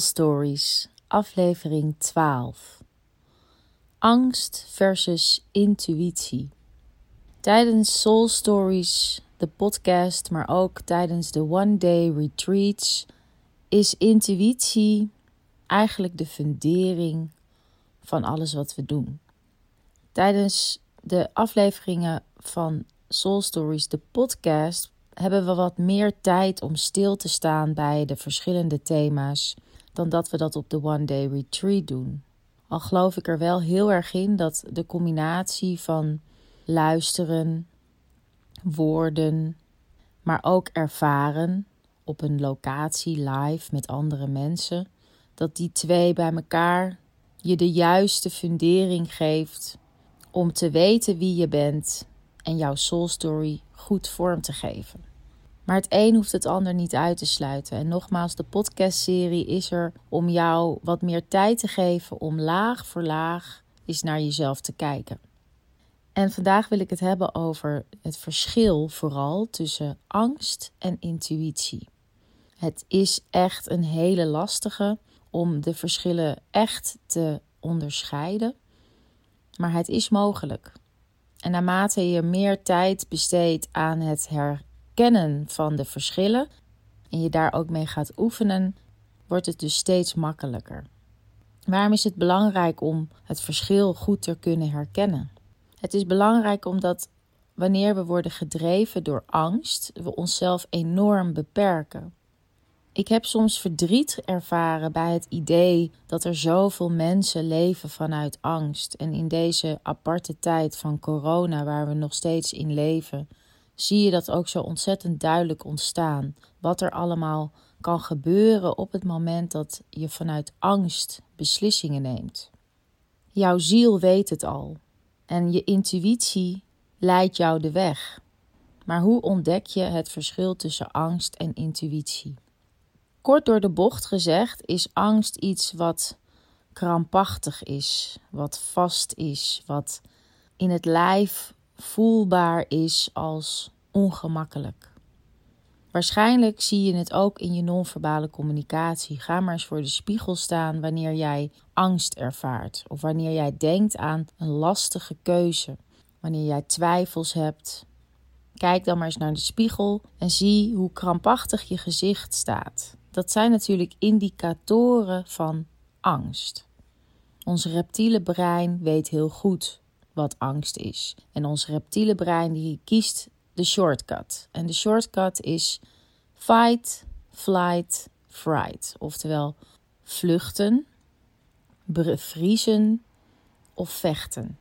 Stories, aflevering 12. Angst versus intuïtie. Tijdens Soul Stories, de podcast, maar ook tijdens de One Day Retreats, is intuïtie eigenlijk de fundering van alles wat we doen. Tijdens de afleveringen van Soul Stories, de podcast, hebben we wat meer tijd om stil te staan bij de verschillende thema's dan dat we dat op de One Day Retreat doen. Al geloof ik er wel heel erg in dat de combinatie van luisteren, woorden, maar ook ervaren op een locatie live met andere mensen, dat die twee bij elkaar je de juiste fundering geeft om te weten wie je bent en jouw soul story goed vorm te geven. Maar het een hoeft het ander niet uit te sluiten. En nogmaals, de podcastserie is er om jou wat meer tijd te geven om laag voor laag eens naar jezelf te kijken. En vandaag wil ik het hebben over het verschil vooral tussen angst en intuïtie. Het is echt een hele lastige om de verschillen echt te onderscheiden, maar het is mogelijk. En naarmate je meer tijd besteedt aan het herkennen van de verschillen en je daar ook mee gaat oefenen, wordt het dus steeds makkelijker. Waarom is het belangrijk om het verschil goed te kunnen herkennen? Het is belangrijk omdat wanneer we worden gedreven door angst, we onszelf enorm beperken. Ik heb soms verdriet ervaren bij het idee dat er zoveel mensen leven vanuit angst. En in deze aparte tijd van corona, waar we nog steeds in leven, zie je dat ook zo ontzettend duidelijk ontstaan. Wat er allemaal kan gebeuren op het moment dat je vanuit angst beslissingen neemt. Jouw ziel weet het al en je intuïtie leidt jou de weg. Maar hoe ontdek je het verschil tussen angst en intuïtie? Kort door de bocht gezegd is angst iets wat krampachtig is, wat vast is, wat in het lijf voelbaar is als ongemakkelijk. Waarschijnlijk zie je het ook in je non-verbale communicatie. Ga maar eens voor de spiegel staan wanneer jij angst ervaart of wanneer jij denkt aan een lastige keuze, wanneer jij twijfels hebt. Kijk dan maar eens naar de spiegel en zie hoe krampachtig je gezicht staat. Dat zijn natuurlijk indicatoren van angst. Ons reptiele brein weet heel goed wat angst is. En ons reptiele brein die kiest de shortcut. En de shortcut is fight, flight, fright. Oftewel vluchten, bevriezen of vechten.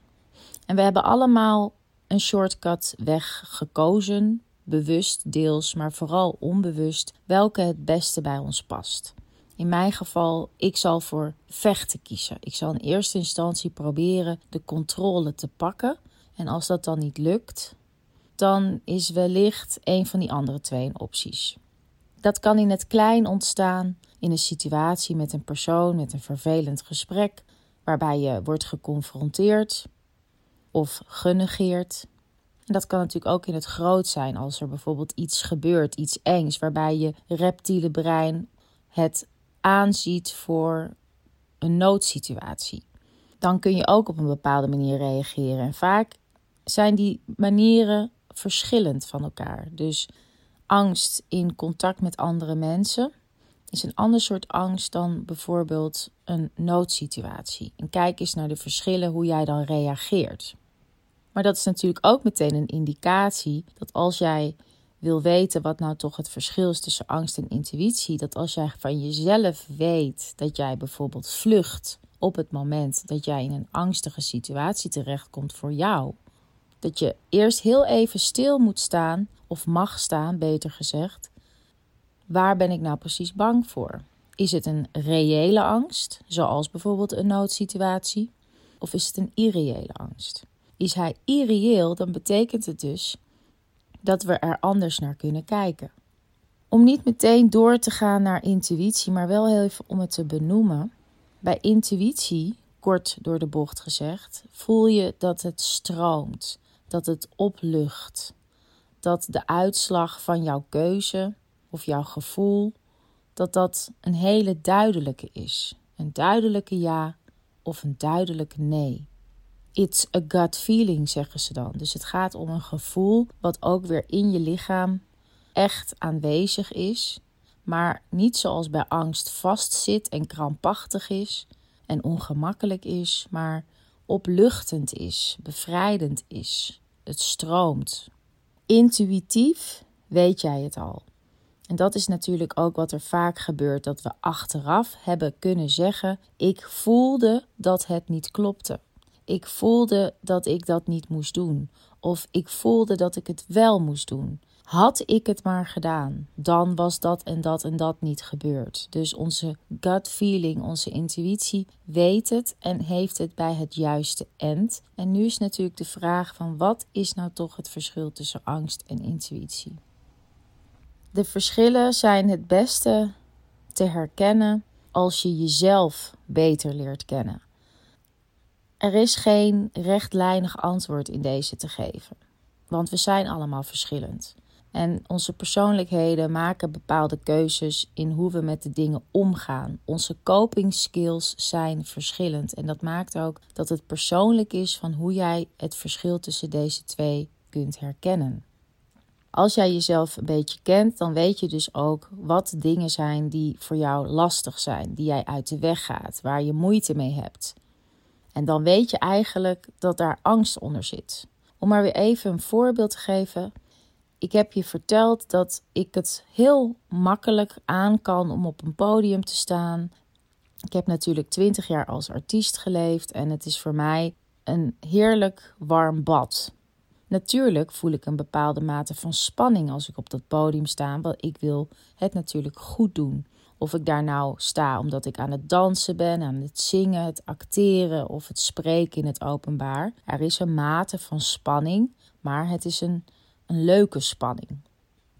En we hebben allemaal een shortcut weg gekozen bewust deels, maar vooral onbewust, welke het beste bij ons past. In mijn geval, ik zal voor vechten kiezen. Ik zal in eerste instantie proberen de controle te pakken. En als dat dan niet lukt, dan is wellicht een van die andere twee opties. Dat kan in het klein ontstaan in een situatie met een persoon met een vervelend gesprek, waarbij je wordt geconfronteerd of genegeerd dat kan natuurlijk ook in het groot zijn als er bijvoorbeeld iets gebeurt, iets engs, waarbij je reptiele brein het aanziet voor een noodsituatie. Dan kun je ook op een bepaalde manier reageren. En vaak zijn die manieren verschillend van elkaar. Dus angst in contact met andere mensen is een ander soort angst dan bijvoorbeeld een noodsituatie. En kijk eens naar de verschillen hoe jij dan reageert. Maar dat is natuurlijk ook meteen een indicatie dat als jij wil weten wat nou toch het verschil is tussen angst en intuïtie, dat als jij van jezelf weet dat jij bijvoorbeeld vlucht op het moment dat jij in een angstige situatie terechtkomt voor jou, dat je eerst heel even stil moet staan, of mag staan, beter gezegd. Waar ben ik nou precies bang voor? Is het een reële angst, zoals bijvoorbeeld een noodsituatie, of is het een irreële angst? Is hij irreëel, dan betekent het dus dat we er anders naar kunnen kijken. Om niet meteen door te gaan naar intuïtie, maar wel even om het te benoemen. Bij intuïtie, kort door de bocht gezegd, voel je dat het stroomt, dat het oplucht, dat de uitslag van jouw keuze of jouw gevoel, dat dat een hele duidelijke is. Een duidelijke ja of een duidelijke nee. It's a gut feeling, zeggen ze dan. Dus het gaat om een gevoel wat ook weer in je lichaam echt aanwezig is, maar niet zoals bij angst vastzit en krampachtig is en ongemakkelijk is, maar opluchtend is, bevrijdend is. Het stroomt. Intuïtief weet jij het al. En dat is natuurlijk ook wat er vaak gebeurt: dat we achteraf hebben kunnen zeggen: Ik voelde dat het niet klopte. Ik voelde dat ik dat niet moest doen. Of ik voelde dat ik het wel moest doen. Had ik het maar gedaan, dan was dat en dat en dat niet gebeurd. Dus onze gut feeling, onze intuïtie weet het en heeft het bij het juiste end. En nu is natuurlijk de vraag van wat is nou toch het verschil tussen angst en intuïtie? De verschillen zijn het beste te herkennen als je jezelf beter leert kennen. Er is geen rechtlijnig antwoord in deze te geven, want we zijn allemaal verschillend. En onze persoonlijkheden maken bepaalde keuzes in hoe we met de dingen omgaan. Onze coping skills zijn verschillend. En dat maakt ook dat het persoonlijk is van hoe jij het verschil tussen deze twee kunt herkennen. Als jij jezelf een beetje kent, dan weet je dus ook wat dingen zijn die voor jou lastig zijn, die jij uit de weg gaat, waar je moeite mee hebt. En dan weet je eigenlijk dat daar angst onder zit. Om maar weer even een voorbeeld te geven. Ik heb je verteld dat ik het heel makkelijk aan kan om op een podium te staan. Ik heb natuurlijk twintig jaar als artiest geleefd en het is voor mij een heerlijk warm bad. Natuurlijk voel ik een bepaalde mate van spanning als ik op dat podium sta, want ik wil het natuurlijk goed doen. Of ik daar nou sta omdat ik aan het dansen ben, aan het zingen, het acteren of het spreken in het openbaar. Er is een mate van spanning, maar het is een, een leuke spanning.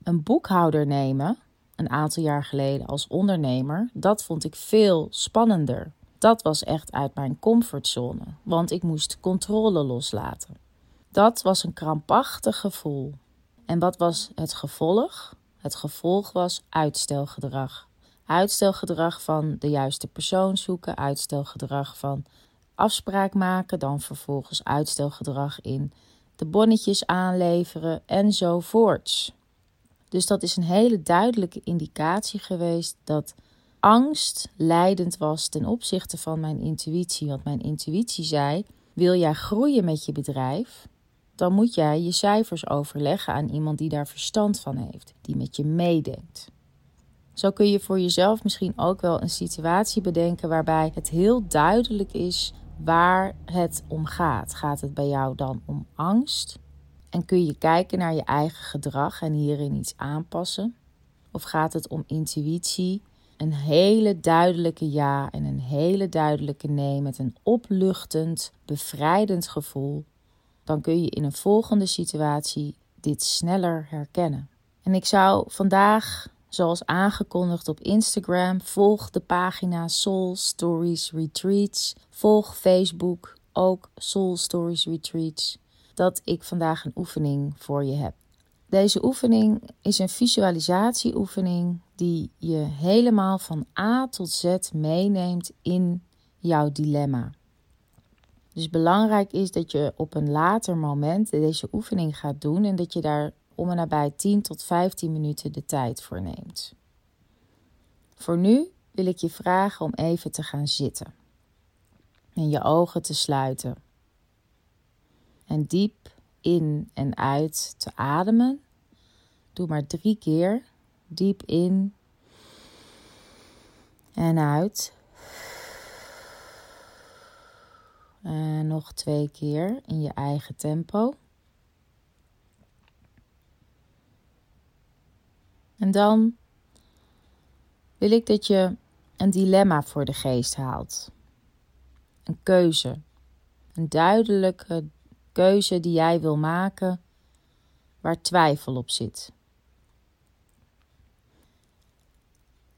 Een boekhouder nemen, een aantal jaar geleden als ondernemer, dat vond ik veel spannender. Dat was echt uit mijn comfortzone, want ik moest controle loslaten. Dat was een krampachtig gevoel. En wat was het gevolg? Het gevolg was uitstelgedrag. Uitstelgedrag van de juiste persoon zoeken, uitstelgedrag van afspraak maken, dan vervolgens uitstelgedrag in de bonnetjes aanleveren enzovoorts. Dus dat is een hele duidelijke indicatie geweest dat angst leidend was ten opzichte van mijn intuïtie. Want mijn intuïtie zei: wil jij groeien met je bedrijf? Dan moet jij je cijfers overleggen aan iemand die daar verstand van heeft, die met je meedenkt. Zo kun je voor jezelf misschien ook wel een situatie bedenken waarbij het heel duidelijk is waar het om gaat. Gaat het bij jou dan om angst? En kun je kijken naar je eigen gedrag en hierin iets aanpassen? Of gaat het om intuïtie, een hele duidelijke ja en een hele duidelijke nee met een opluchtend, bevrijdend gevoel? Dan kun je in een volgende situatie dit sneller herkennen. En ik zou vandaag Zoals aangekondigd op Instagram, volg de pagina Soul Stories Retreats. Volg Facebook ook Soul Stories Retreats. Dat ik vandaag een oefening voor je heb. Deze oefening is een visualisatieoefening die je helemaal van A tot Z meeneemt in jouw dilemma. Dus belangrijk is dat je op een later moment deze oefening gaat doen en dat je daar om en nabij 10 tot 15 minuten de tijd voor neemt. Voor nu wil ik je vragen om even te gaan zitten en je ogen te sluiten. En diep in en uit te ademen. Doe maar drie keer. Diep in en uit. En nog twee keer in je eigen tempo. En dan wil ik dat je een dilemma voor de geest haalt. Een keuze. Een duidelijke keuze die jij wil maken waar twijfel op zit.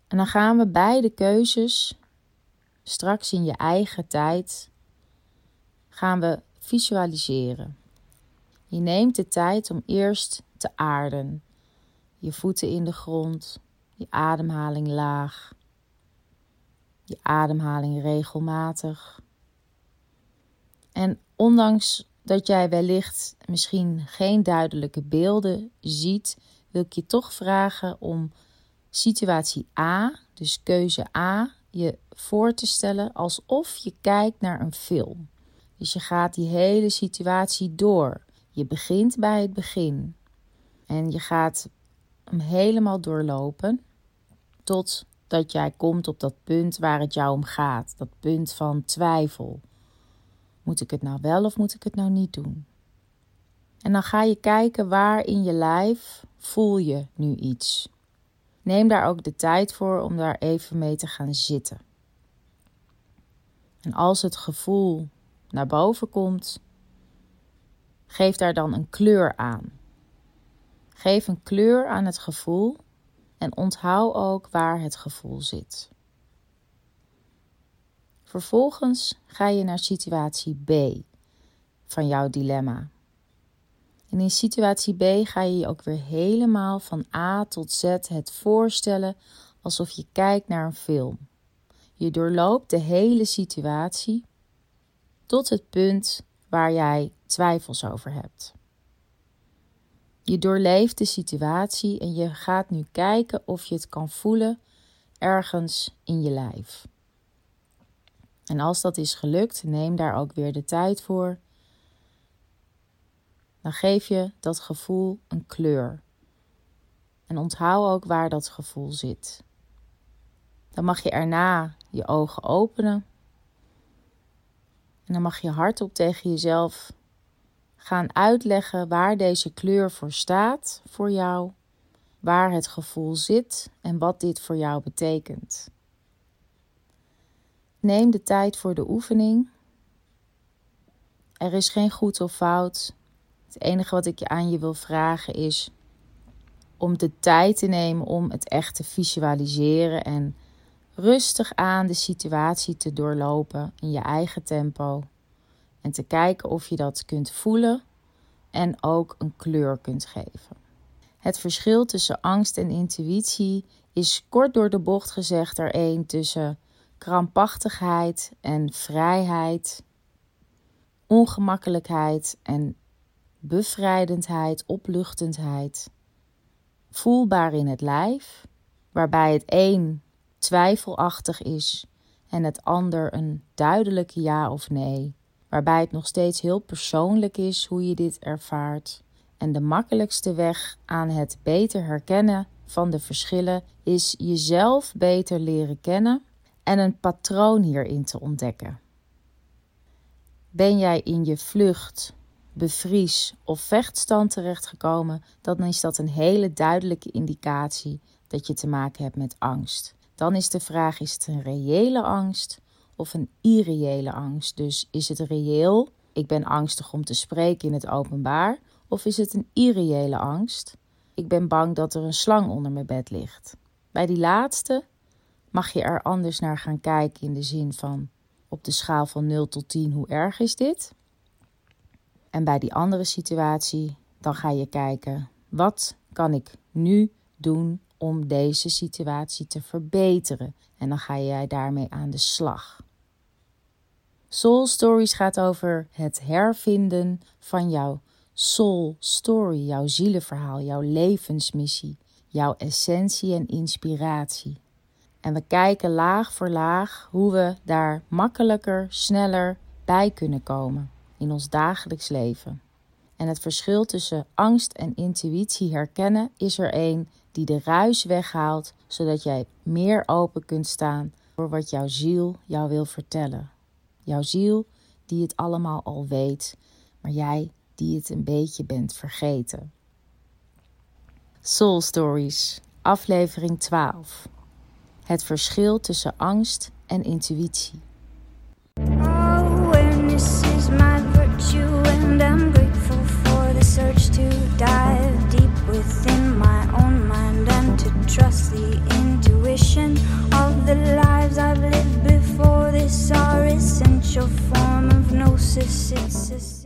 En dan gaan we beide keuzes straks in je eigen tijd gaan we visualiseren. Je neemt de tijd om eerst te aarden, je voeten in de grond, je ademhaling laag, je ademhaling regelmatig. En ondanks dat jij wellicht misschien geen duidelijke beelden ziet, wil ik je toch vragen om situatie A, dus keuze A, je voor te stellen alsof je kijkt naar een film. Dus je gaat die hele situatie door. Je begint bij het begin. En je gaat hem helemaal doorlopen totdat jij komt op dat punt waar het jou om gaat. Dat punt van twijfel. Moet ik het nou wel of moet ik het nou niet doen? En dan ga je kijken waar in je lijf voel je nu iets. Neem daar ook de tijd voor om daar even mee te gaan zitten. En als het gevoel naar boven komt, geef daar dan een kleur aan. Geef een kleur aan het gevoel en onthoud ook waar het gevoel zit. Vervolgens ga je naar situatie B van jouw dilemma. En in situatie B ga je je ook weer helemaal van A tot Z het voorstellen alsof je kijkt naar een film. Je doorloopt de hele situatie tot het punt waar jij twijfels over hebt. Je doorleeft de situatie en je gaat nu kijken of je het kan voelen ergens in je lijf. En als dat is gelukt, neem daar ook weer de tijd voor. Dan geef je dat gevoel een kleur. En onthoud ook waar dat gevoel zit. Dan mag je erna je ogen openen. En dan mag je hardop tegen jezelf gaan uitleggen waar deze kleur voor staat voor jou, waar het gevoel zit en wat dit voor jou betekent. Neem de tijd voor de oefening. Er is geen goed of fout. Het enige wat ik je aan je wil vragen is om de tijd te nemen om het echt te visualiseren en rustig aan de situatie te doorlopen in je eigen tempo. En te kijken of je dat kunt voelen en ook een kleur kunt geven. Het verschil tussen angst en intuïtie is kort door de bocht gezegd er een tussen krampachtigheid en vrijheid, ongemakkelijkheid en bevrijdendheid, opluchtendheid, voelbaar in het lijf, waarbij het een twijfelachtig is en het ander een duidelijke ja of nee, waarbij het nog steeds heel persoonlijk is hoe je dit ervaart. En de makkelijkste weg aan het beter herkennen van de verschillen is jezelf beter leren kennen en een patroon hierin te ontdekken. Ben jij in je vlucht, bevries of vechtstand terechtgekomen, dan is dat een hele duidelijke indicatie dat je te maken hebt met angst. Dan is de vraag: is het een reële angst of een irreële angst? Dus is het reëel? Ik ben angstig om te spreken in het openbaar. Of is het een irreële angst? Ik ben bang dat er een slang onder mijn bed ligt. Bij die laatste mag je er anders naar gaan kijken in de zin van op de schaal van 0 tot 10, hoe erg is dit? En bij die andere situatie, dan ga je kijken, wat kan ik nu doen om deze situatie te verbeteren? En dan ga jij daarmee aan de slag. Soul Stories gaat over het hervinden van jouw soul story, jouw zielenverhaal, jouw levensmissie, jouw essentie en inspiratie. En we kijken laag voor laag hoe we daar makkelijker, sneller bij kunnen komen in ons dagelijks leven. En het verschil tussen angst en intuïtie herkennen is er één die de ruis weghaalt, zodat jij meer open kunt staan voor wat jouw ziel jou wil vertellen. Jouw ziel die het allemaal al weet, maar jij die het een beetje bent vergeten. Soul Stories, aflevering 12. Het verschil tussen angst en intuïtie. search to dive deep within my own mind and to trust the intuition of the lives I've lived before. This are essential form of gnosis. It's